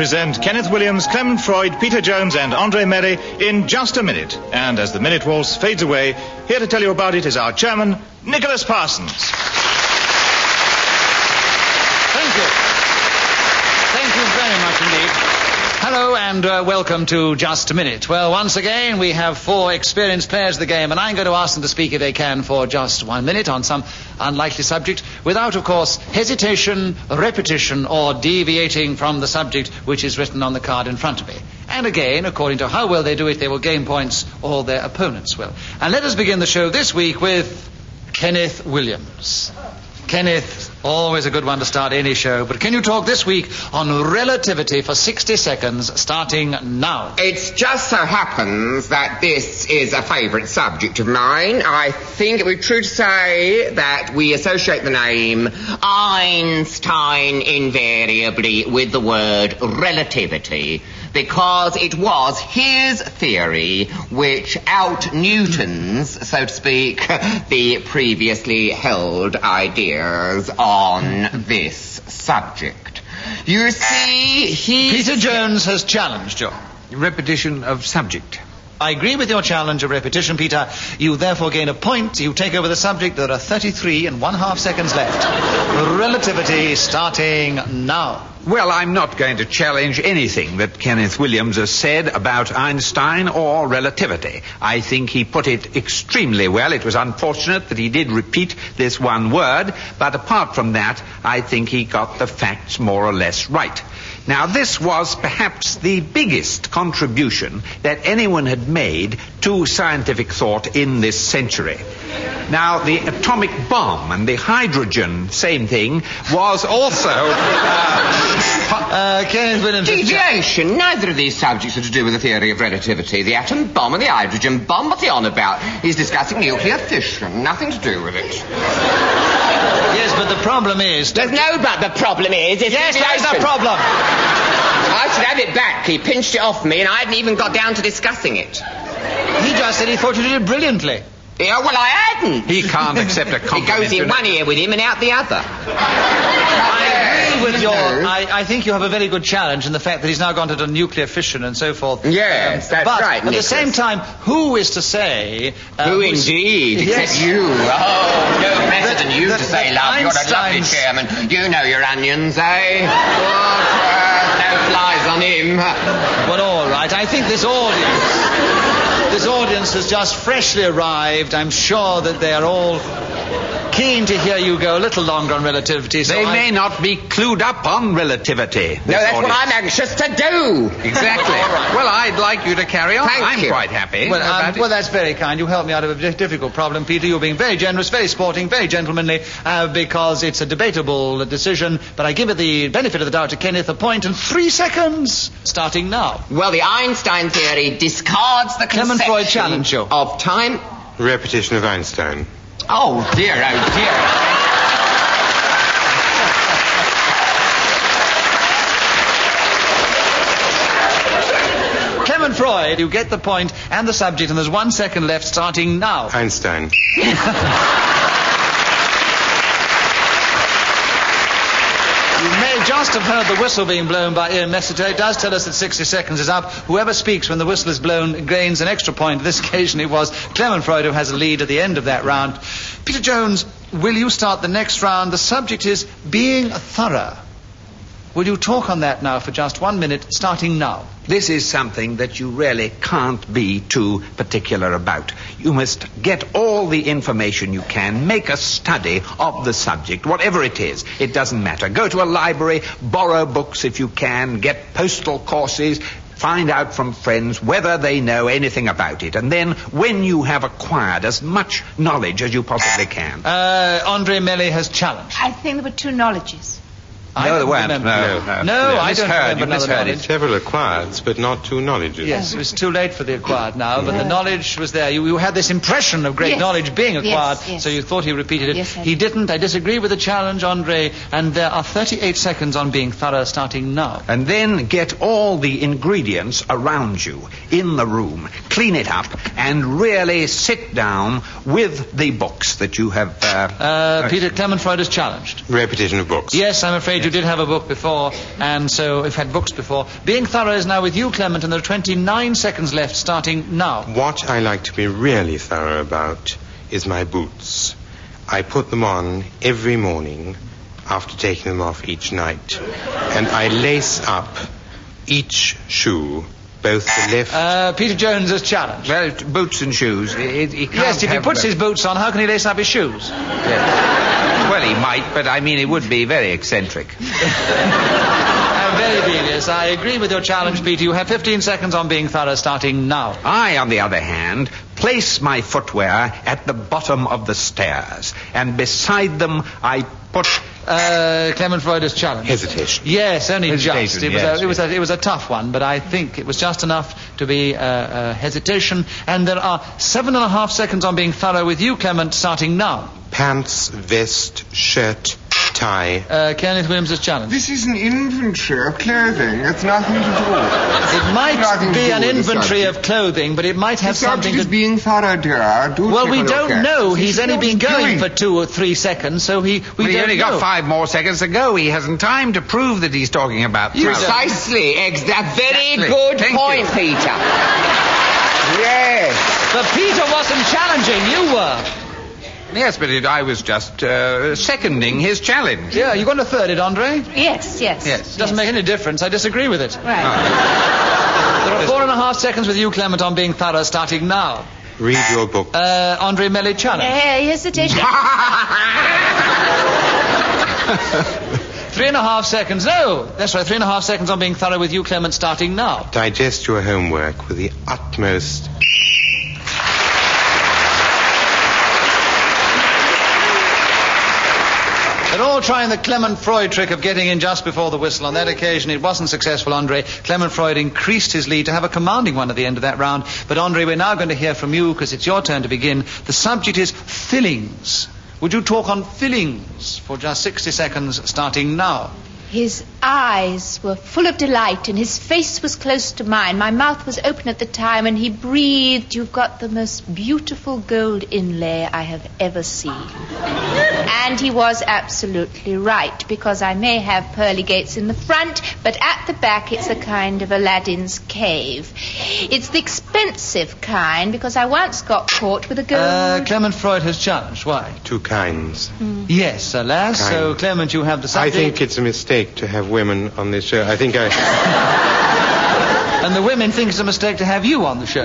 present Kenneth Williams, Clement Freud, Peter Jones, and Andre Melly in just a minute. And as the minute waltz fades away, here to tell you about it is our chairman, Nicholas Parsons. Thank you. Thank you very much indeed. Hello and uh, welcome to Just a Minute. Well, once again, we have four experienced players of the game, and I'm going to ask them to speak if they can for just one minute on some unlikely subject, without, of course, hesitation, repetition, or deviating from the subject which is written on the card in front of me. And again, according to how well they do it, they will gain points, or their opponents will. And let us begin the show this week with Kenneth Williams. Kenneth, always a good one to start any show, but can you talk this week on relativity for 60 seconds, starting now? It just so happens that this is a favourite subject of mine. I think it would be true to say that we associate the name Einstein invariably with the word relativity because it was his theory which out Newton's, so to speak, the previously held ideas on this subject. You see, he... Peter Jones has challenged you. Repetition of subject. I agree with your challenge of repetition, Peter. You therefore gain a point. You take over the subject. There are 33 and one half seconds left. Relativity starting now. Well, I'm not going to challenge anything that Kenneth Williams has said about Einstein or relativity. I think he put it extremely well. It was unfortunate that he did repeat this one word, but apart from that, I think he got the facts more or less right. Now, this was perhaps the biggest contribution that anyone had made to scientific thought in this century. Now, the atomic bomb and the hydrogen, same thing, was also. Uh, Uh, Kenneth Williams. has cha- Deviation. Neither of these subjects are to do with the theory of relativity. The atom bomb and the hydrogen bomb, what's he on about? He's discussing nuclear fission. Nothing to do with it. Yes, but the problem is. There's no but the problem is... It's Yes, there's a deviation. problem. I should have it back. He pinched it off me and I hadn't even got down to discussing it. He just said he thought you did it brilliantly. Yeah, well, I hadn't. he can't accept a compliment. It goes in one ear with him and out the other. Agree with your. I, I think you have a very good challenge in the fact that he's now gone to nuclear fission and so forth. Um, Yes, that's but right, At the same time, who is to say? uh, Who indeed? Yes. Except you. Oh, no better than you that- to say, love. You're a lovely chairman. You know your onions, eh? What, uh, no flies on him. Well, all right. I think this audience, this audience has just freshly arrived. I'm sure that they are all keen to hear you go a little longer on relativity. So They I- may not be clued up on relativity. No, this that's what. I'm anxious to do. Exactly. All right. Well, I'd like you to carry on. Thank I'm you. quite happy. Well, um, well, that's very kind. You helped me out of a di- difficult problem, Peter. You're being very generous, very sporting, very gentlemanly, uh, because it's a debatable decision. But I give it the benefit of the doubt to Kenneth. A point and three seconds, starting now. Well, the Einstein theory discards the Clement Freud challenge you. of time. Repetition of Einstein. Oh dear, oh dear. Clement Freud, you get the point and the subject, and there's one second left, starting now. Einstein. You may just have heard the whistle being blown by Ian Messiter. It does tell us that 60 seconds is up. Whoever speaks when the whistle is blown gains an extra point. This occasion it was Clement Freud who has a lead at the end of that round. Peter Jones, will you start the next round? The subject is being thorough. Will you talk on that now for just one minute, starting now? This is something that you really can't be too particular about. You must get all the information you can, make a study of the subject, whatever it is. It doesn't matter. Go to a library, borrow books if you can, get postal courses, find out from friends whether they know anything about it. And then, when you have acquired as much knowledge as you possibly can. Uh, Andre Melly has challenged. I think there were two knowledges. I No, there don't weren't. remember. No, no, no. I You don't misheard. remember You another misheard it. knowledge. Several acquireds, but not two knowledges. Yes, it was too late for the acquired now, but the knowledge was there. You, you had this impression of great Yes. knowledge being acquired, yes. so you thought he repeated it. Yes, he did. didn't. I disagree with the challenge, Andre, and there are 38 seconds on being thorough starting now. And then get all the ingredients around you in the room, clean it up, and really sit down with the books that you have. Uh, Uh, Peter Clement Freud is challenged. Repetition of books. Yes, I'm afraid you did have a book before, and so we've had books before. Being thorough is now with you, Clement, and there are 29 seconds left, starting now. What I like to be really thorough about is my boots. I put them on every morning after taking them off each night. And I lace up each shoe, both the lift. Uh, Peter Jones is challenged. well, boots and shoes. He, he can't Yes, if he puts them. his boots on, how can he lace up his shoes? Well, he might, but I mean, it would be very eccentric. Uh, very devious. I agree with your challenge, Peter. You have 15 seconds on being thorough, starting now. I, on the other hand, place my footwear at the bottom of the stairs, and beside them I put. Uh, Clement Freud challenge. Hesitation. Yes, only Hesitation, just. It was, yes, a, it, was a, it was a tough one, but I think it was just enough to be uh, uh, hesitation. And there are seven and a half seconds on being thorough with you, Clement, starting now. Pants, vest, shirt, tie. Uh, Kenneth Williams is challenged. This is an inventory of clothing. It's nothing to do. It might Nothing be an inventory of clothing, but it might have The subject something is to being thorough, dear. Do Well, take we don't know. it. He's only been going he's for two or three seconds, so he we Well, he don't only know. got five more seconds to go. He hasn't time to prove that he's talking about. You. Precisely. Ex- a very Exactly. good Thank point, you. Peter. yes. But Peter wasn't challenging. You were. Yes, but it, I was just uh, seconding his challenge. Yeah, you going to third it, Andre? Yes, yes. Yes. It Doesn't make any difference. I disagree with it. Right. There are four and a half seconds with you, Clement, on being thorough, starting now. Read your book. Uh, Andre Melly challenge. Uh, hesitation. Three and a half seconds. No, that's right. Three and a half seconds on being thorough with you, Clement, starting now. Digest your homework with the utmost. They're all trying the Clement Freud trick of getting in just before the whistle. On that occasion, it wasn't successful, Andre. Clement Freud increased his lead to have a commanding one at the end of that round. But, Andre, we're now going to hear from you because it's your turn to begin. The subject is fillings. Would you talk on fillings for just 60 seconds, starting now? His eyes were full of delight and his face was close to mine. My mouth was open at the time and he breathed, You've got the most beautiful gold inlay I have ever seen. And he was absolutely right because I may have pearly gates in the front, but at the back it's a kind of Aladdin's cave. It's the expensive kind because I once got caught with a gold. Uh, Clement Freud has challenged. Why? Two kinds. Yes, alas. So, Clement, you have the I think it's a mistake to have women on this show. I think I. And the women think it's a mistake to have you on the show.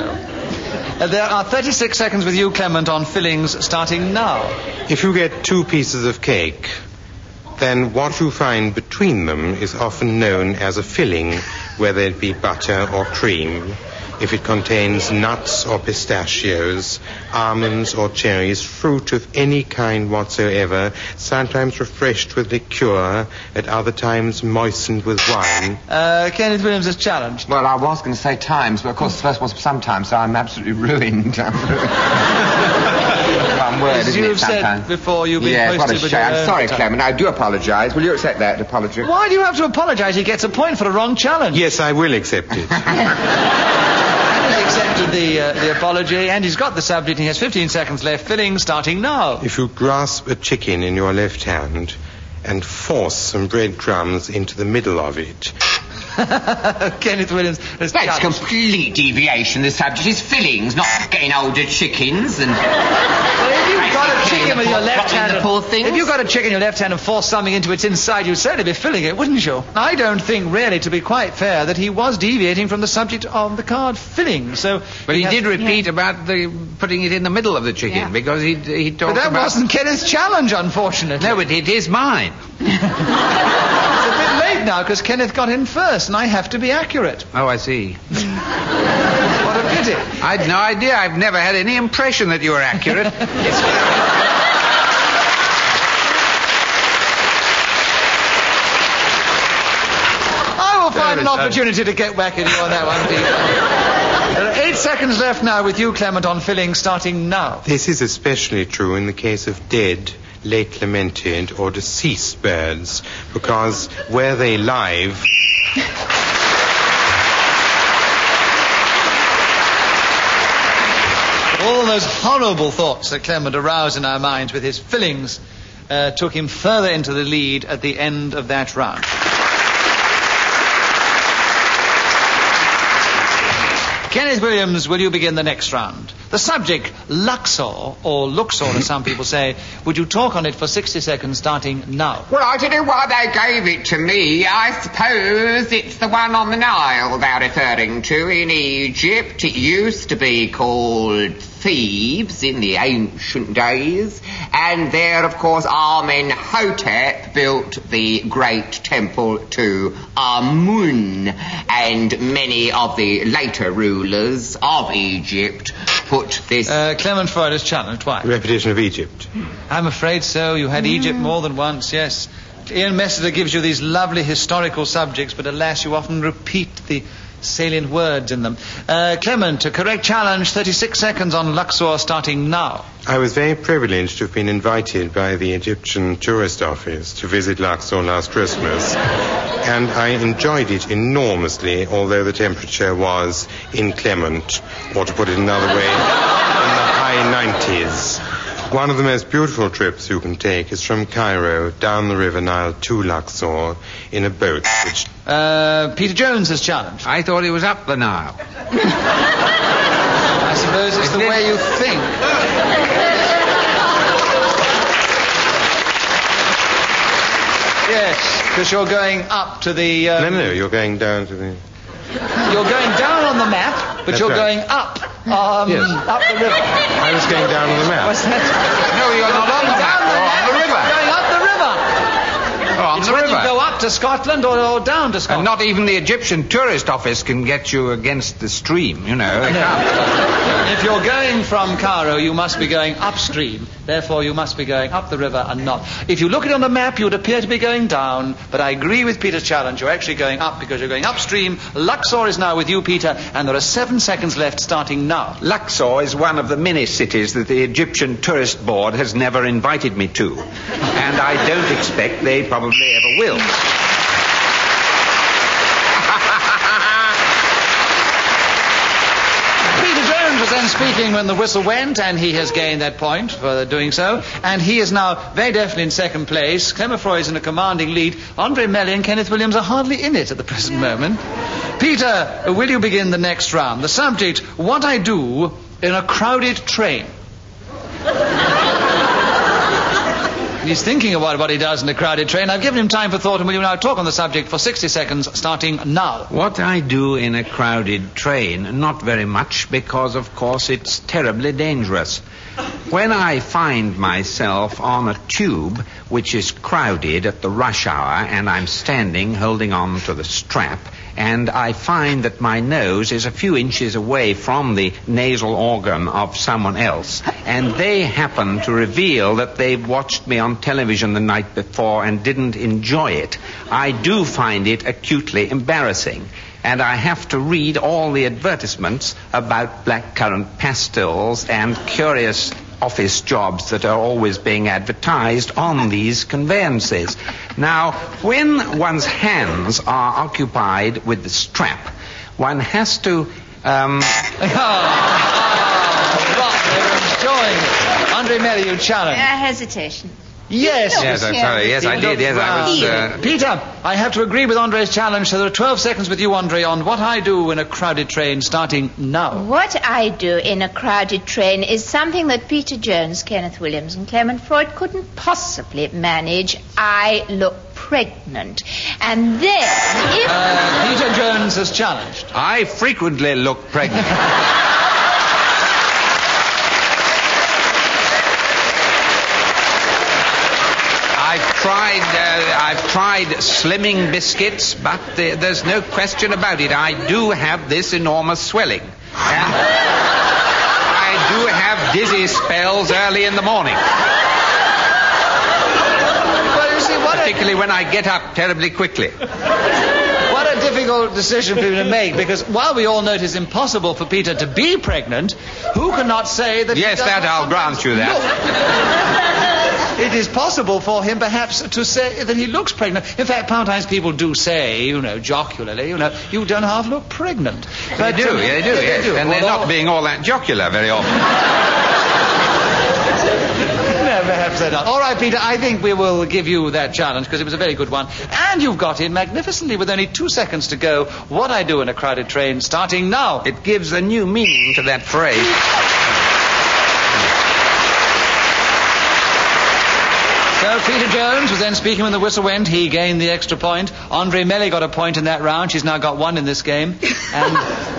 Uh, there are 36 seconds with you, Clement, on fillings, starting now. If you get two pieces of cake, then what you find between them is often known as a filling, whether it be butter or cream. If it contains nuts or pistachios, almonds or cherries, fruit of any kind whatsoever, sometimes refreshed with liqueur, at other times moistened with wine. Uh, Kenneth Williams is challenged. Well, I was going to say times, but of course the first was sometimes, so I'm absolutely ruined. One word, As isn't you've it, said sometimes? before, you've been yeah, what a shame. I'm sorry, time. Clement. I do apologise. Will you accept that apology? Why do you have to apologize? He gets a point for a wrong challenge. Yes, I will accept it. Accepted the, uh, the apology, and he's got the subject. He has 15 seconds left. Filling, starting now. If you grasp a chicken in your left hand and force some breadcrumbs into the middle of it, Kenneth Williams is That's complete deviation. The subject is fillings, not getting older chickens and... Well, if you've got a chicken with your left hand, the poor things. if you've got a chicken in your left hand and force something into its inside, you'd certainly be filling it, wouldn't you? I don't think, really, to be quite fair, that he was deviating from the subject of the card filling. So, But he has- did repeat about the putting it in the middle of the chicken Yeah. because he he talked But that about. wasn't Kenneth's challenge, unfortunately. No, but it is mine. It's a bit late now because Kenneth got in first, and I have to be accurate. Oh, I see. What a pity. I'd no idea. I've never had any impression that you were accurate. It's- I will find an opportunity to get back at you on that one, Peter. There are eight seconds left now with you, Clement, on filling, starting now. This is especially true in the case of dead, late lamented, or deceased birds, because where they live, All those horrible thoughts that Clement aroused in our minds with his fillings uh, took him further into the lead at the end of that round. Kenneth Williams, will you begin the next round? The subject, Luxor, or Luxor as some people say, would you talk on it for 60 seconds starting now? Well, I don't know why they gave it to me. I suppose it's the one on the Nile they're referring to in Egypt. It used to be called Thebes in the ancient days. And there, of course, Amenhotep built the great temple to Amun. And many of the later rulers of Egypt put this... Uh, Clement Freud is challenged. Why? Repetition of Egypt. I'm afraid so. You had Egypt more than once, yes. Ian Messiter gives you these lovely historical subjects, but alas, you often repeat the salient words in them. Uh, Clement, a correct challenge, 36 seconds on Luxor starting now. I was very privileged to have been invited by the Egyptian tourist office to visit Luxor last Christmas. And I enjoyed it enormously, although the temperature was inclement, or to put it another way, in the high 90s. One of the most beautiful trips you can take is from Cairo down the River Nile to Luxor in a boat which Uh, Peter Jones has challenged. I thought he was up the Nile. I suppose it's the way you think. Yes, because you're going up to the. Um, No, no, you're going down to the. You're going down on the map, but That's you're right. going up, um, Yes. up the river. I was going down on the map. What's that? No, you're not on the map. Down the map, the river. going up the river. On it's the river. you go up to Scotland or, or down to And Scotland. not even the Egyptian tourist office can get you against the stream, you know. They can't. If you're going from Cairo, you must be going upstream. Therefore, you must be going up the river and not. If you look at it on the map, you would appear to be going down. But I agree with Peter's challenge. You're actually going up because you're going upstream. Luxor is now with you, Peter, and there are seven seconds left starting now. Luxor is one of the many cities that the Egyptian Tourist Board has never invited me to. And I don't expect they probably ever will. Peter Jones was then speaking when the whistle went, and he has gained that point for doing so. And he is now very definitely in second place. Freud is in a commanding lead. Andre Melly and Kenneth Williams are hardly in it at the present moment. Peter, will you begin the next round? The subject, what I do in a crowded train. He's thinking about what he does in a crowded train. I've given him time for thought, and will you now talk on the subject for 60 seconds, starting now? What I do in a crowded train, not very much, because of course it's terribly dangerous. When I find myself on a tube which is crowded at the rush hour and I'm standing holding on to the strap and I find that my nose is a few inches away from the nasal organ of someone else. And they happen to reveal that they've watched me on television the night before and didn't enjoy it, I do find it acutely embarrassing. And I have to read all the advertisements about blackcurrant pastils and curious office jobs that are always being advertised on these conveyances. Now, when one's hands are occupied with the strap, one has to um, Oh, they were enjoying it. Andre Melly, you challenge. Uh, hesitation. Yes. Yes, I'm sorry. Yes, I did. Yes, I was. Uh, Peter, I have to agree with Andre's challenge, so there are 12 seconds with you, Andre, on what I do in a crowded train starting now. What I do in a crowded train is something that Peter Jones, Kenneth Williams, and Clement Freud couldn't possibly manage. I look pregnant. And then, if. Uh, Peter Jones has challenged. I frequently look pregnant. I've tried, uh, I've tried slimming biscuits, but uh, there's no question about it. I do have this enormous swelling. And I do have dizzy spells early in the morning, Well, you see, what a, particularly when I get up terribly quickly. what a difficult decision for him to make, because while we all know it is impossible for Peter to be pregnant, who cannot say that Yes, that I'll grant you that. It is possible for him, perhaps, to say that he looks pregnant. In fact, sometimes people do say, you know, jocularly, you know, you don't half look pregnant. They do, yeah, they do, yes. And they're not being all that jocular very often. perhaps they're not. All right, Peter, I think we will give you that challenge because it was a very good one. And you've got in magnificently with only two seconds to go. What I do in a crowded train starting now. It gives a new meaning to that phrase. So Peter Jones was then speaking when the whistle went. He gained the extra point. Andre Melly got a point in that round. She's now got one in this game. And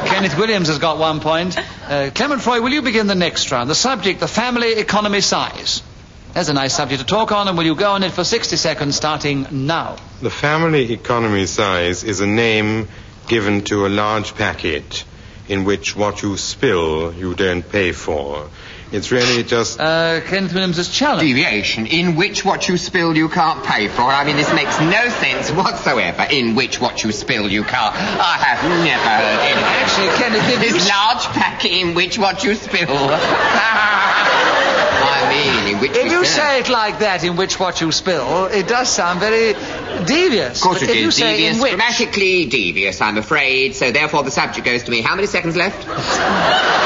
Kenneth Williams has got one point. Uh, Clement Freud, will you begin the next round? The subject, the family economy size. There's a nice subject to talk on, and will you go on it for 60 seconds starting now? The family economy size is a name given to a large packet in which what you spill you don't pay for. It's really just. Uh, Kenneth Williams has challenged. Deviation in which what you spill you can't pay for. I mean, this makes no sense whatsoever. In which what you spill you can't. I have never heard anything. Actually, Kenneth, This s- large packet in which what you spill. I mean, in which If we you say it like that, in which what you spill, it does sound very devious. Of course But it if you say devious, in which, grammatically devious, I'm afraid. So therefore the subject goes to me. How many seconds left?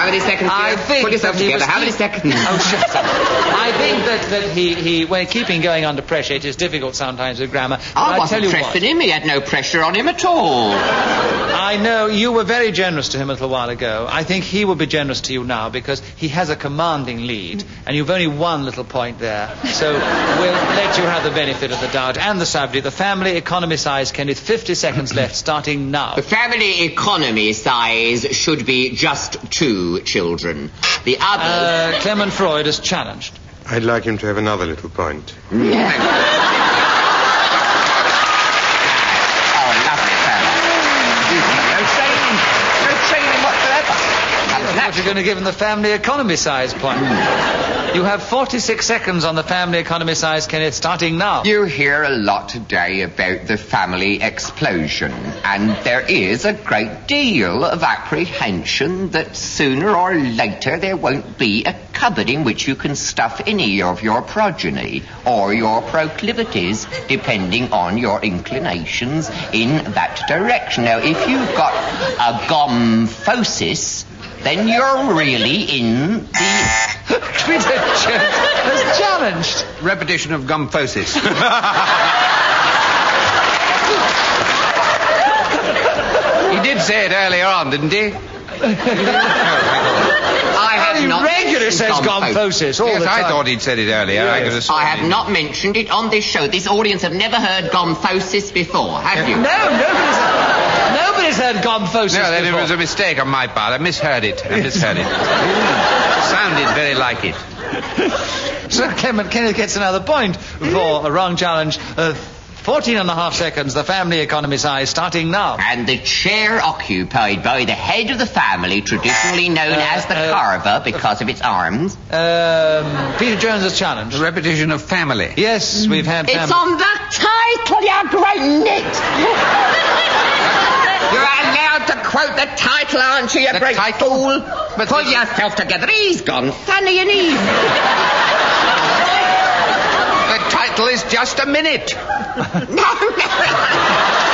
How many seconds? I dear? think Put yourself that he together. How many seconds? Oh, shut up. I think that, that he, he, when keeping going under pressure, it is difficult sometimes with grammar. I I wasn't you pressing what, him. He had no pressure on him at all. I know you were very generous to him a little while ago. I think he will be generous to you now because he has a commanding lead, and you've only one little point there. So we'll let you have the benefit of the doubt. And the subject, the family economy size, Kenneth, 50 seconds left, starting now. The family economy size should be just two children. The other. Uh, Clement Freud is challenged. I'd like him to have another little point. Oh, lovely fellow. No training. No training whatsoever. What you're going to give him the family economy size point. You have 46 seconds on the family economy size, Kenneth, starting now. You hear a lot today about the family explosion, and there is a great deal of apprehension that sooner or later there won't be a cupboard in which you can stuff any of your progeny or your proclivities, depending on your inclinations in that direction. Now, if you've got a gomphosis, then you're really in the Peter Jones is challenged. Repetition of gomphosis. he did say it earlier on, didn't he? I have He not regularly mentioned says gomphosis. gomphosis all yes, the time. I thought he'd said it earlier. I could have I have not mentioned it on this show. This audience have never heard gomphosis before, have eh, you? No, nobody's, nobody's heard gomphosis No, that it was a mistake on my part. I misheard it. I misheard it. Sounded very like it. So Clement Kenneth gets another point for a wrong challenge. Uh, 14 and a half seconds, the family economy size, starting now. And the chair occupied by the head of the family, traditionally known as the uh, carver because of its arms. Um, Peter Jones has challenged. The repetition of family. Yes, we've had It's on the title, you great nit! You're allowed to quote the title, aren't you, you The great title? fool? But Pull the- yourself together. He's gone funny and he's... The title is just a minute. No, no.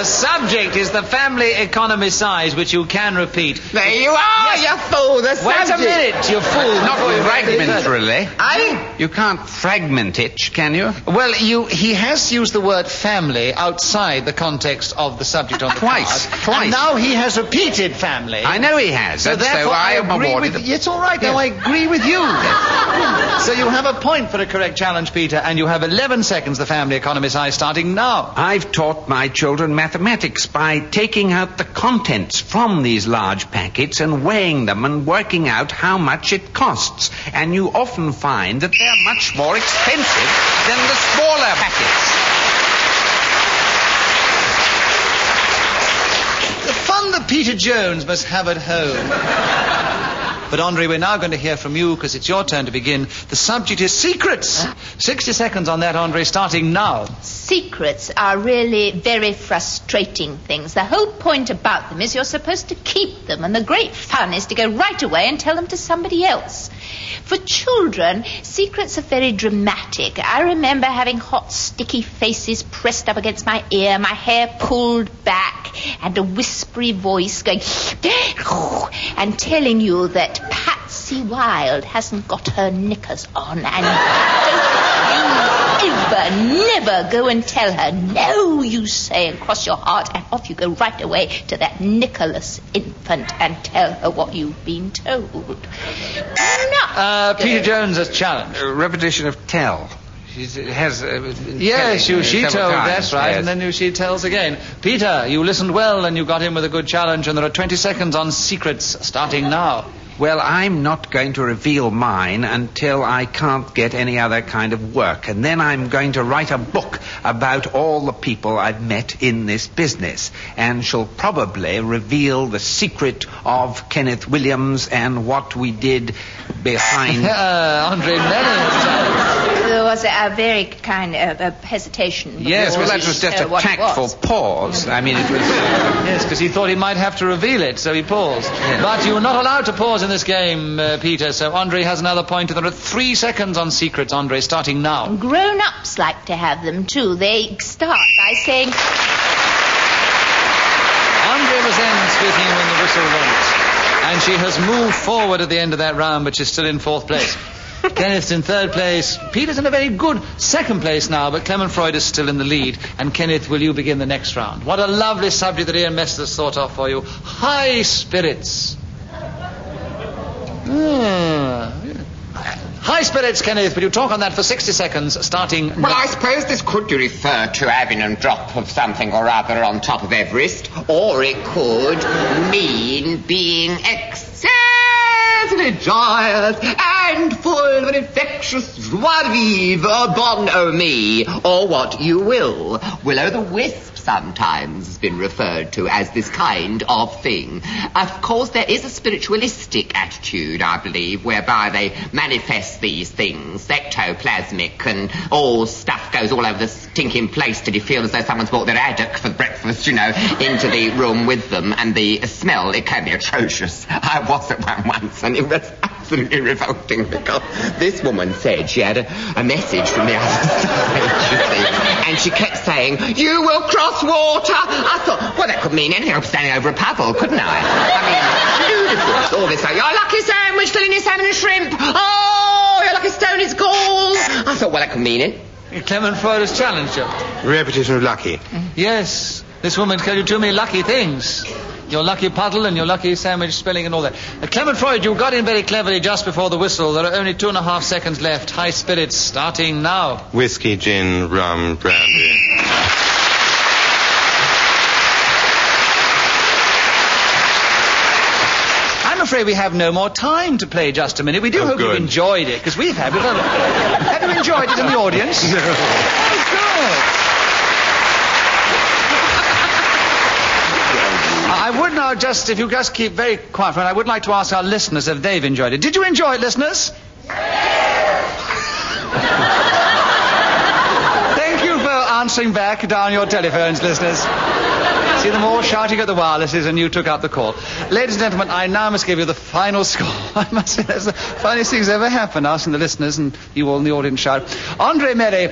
The subject is the family economy size, which you can repeat. There you are, you fool. The Wait a minute, you fool. Not you- fragmentarily. I... You can't fragment it, can you? Well, you, he has used the word family outside the context of the subject on the Twice, card. twice. And now he has repeated family. I know he has. So therefore, so I am agree awarded. with. It's all right. Now I agree with you. so you have a point for a correct challenge, Peter, and you have 11 seconds. The family economy size starting now. I've taught my children mathematics by taking out the contents from these large packets and weighing them and working out how much it costs. And you often find that they're much more expensive than the smaller packets. The fun that Peter Jones must have at home. But Andre, we're now going to hear from you because it's your turn to begin. The subject is secrets. Uh. 60 seconds on that, Andre, starting now. Secrets are really very frustrating things. The whole point about them is you're supposed to keep them, and the great fun is to go right away and tell them to somebody else. For children, secrets are very dramatic. I remember having hot, sticky faces pressed up against my ear, my hair pulled back, and a whispery voice going and telling you that Patsy Wilde hasn't got her knickers on, and don't you ever, never go and tell her. No, you say, and cross your heart, and off you go right away to that Nicholas infant and tell her what you've been told. Not Uh, Peter. Jones has challenged. A repetition of tell. She has. Uh, Yes, you, she several told, times, that's right, yes. and then you, she tells again. Peter, you listened well and you got in with a good challenge, and there are 20 seconds on secrets starting now. Well, I'm not going to reveal mine until I can't get any other kind of work. And then I'm going to write a book about all the people I've met in this business. And shall probably reveal the secret of Kenneth Williams and what we did behind. Uh, Andre Melly's challenge. There was a, a very kind of a hesitation. Yes, before well, that was just a tactful pause. I mean, it was. Yes, because he thought he might have to reveal it, so he paused. But you were not allowed to pause in this game, uh, Peter, so Andre has another point. There are three seconds on secrets, Andre, starting now. Grown-ups like to have them too. They start by saying, Andre was in speaking when the whistle went. And she has moved forward at the end of that round, but she's still in fourth place. Kenneth's in third place. Peter's in a very good second place now, but Clement Freud is still in the lead. And Kenneth, will you begin the next round? What a lovely subject that Ian Messiter's thought of for you. High spirits. Ah. High spirits, Kenneth. Will you talk on that for 60 seconds, starting Well, now? I suppose this could refer to having a drop of something or other on top of Everest, or it could mean being joyous and full of an infectious joie de vivre, bonhomie, or what you will. Will-o'-the-wisp sometimes been referred to as this kind of thing. Of course, there is a spiritualistic attitude, I believe, whereby they manifest these things, ectoplasmic, and all stuff goes all over the stinking place till you feel as though someone's brought their haddock for breakfast, you know, into the room with them, and the smell, it can be atrocious. I was at one once, and it was absolutely revolting because this woman said she had a, a message from the other side, you see, and she kept saying, you will cross water. I thought, well, that could mean anything. I'm standing over a puddle, couldn't I? I mean, ludicrous. All this, like, your lucky sandwich, filling your salmon and shrimp. Oh, your lucky stone is cold. I thought, well, that could mean it. Clement Freud has challenged you. Repetition of lucky. Yes, this woman told you too many lucky things. Your lucky puddle and your lucky sandwich spelling and all that. Uh, Clement Freud, you got in very cleverly just before the whistle. There are only two and a half seconds left. High spirits starting now. Whiskey, gin, rum, brandy. I'm afraid we have no more time to play just a minute. We do Oh, hope good. you've enjoyed it, because we've had. We've had have you enjoyed it in the audience? No. Oh, good. I would now just, if you just keep very quiet for a minute, I would like to ask our listeners if they've enjoyed it. Did you enjoy it, listeners? Thank you for answering back down your telephones, listeners. See them all shouting at the wirelesses, and you took up the call. Ladies and gentlemen, I now must give you the final score. I must say that's the funniest thing's ever happened, asking the listeners and you all in the audience shout. Andre Melly,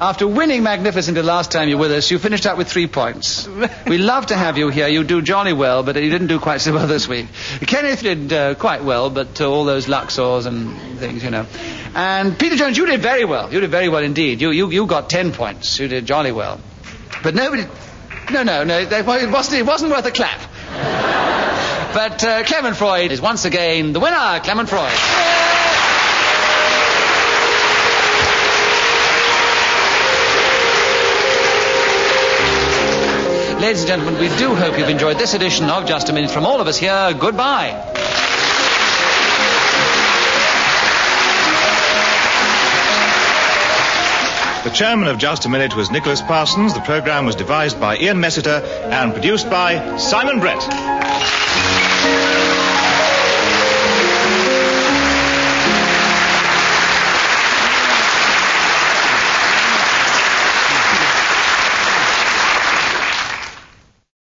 after winning magnificently last time you were with us, you finished up with three points. We love to have you here. You do jolly well, but you didn't do quite so well this week. Kenneth did uh, quite well, but uh, all those Luxors and things, you know. And Peter Jones, you did very well. You did very well indeed. You, you, you got ten points. You did jolly well. But nobody... No, no, no. It wasn't, it wasn't worth a clap. But uh, Clement Freud is once again the winner, Clement Freud. Ladies and gentlemen, we do hope you've enjoyed this edition of Just a Minute from all of us here. Goodbye. The chairman of Just a Minute was Nicholas Parsons. The program was devised by Ian Messiter and produced by Simon Brett.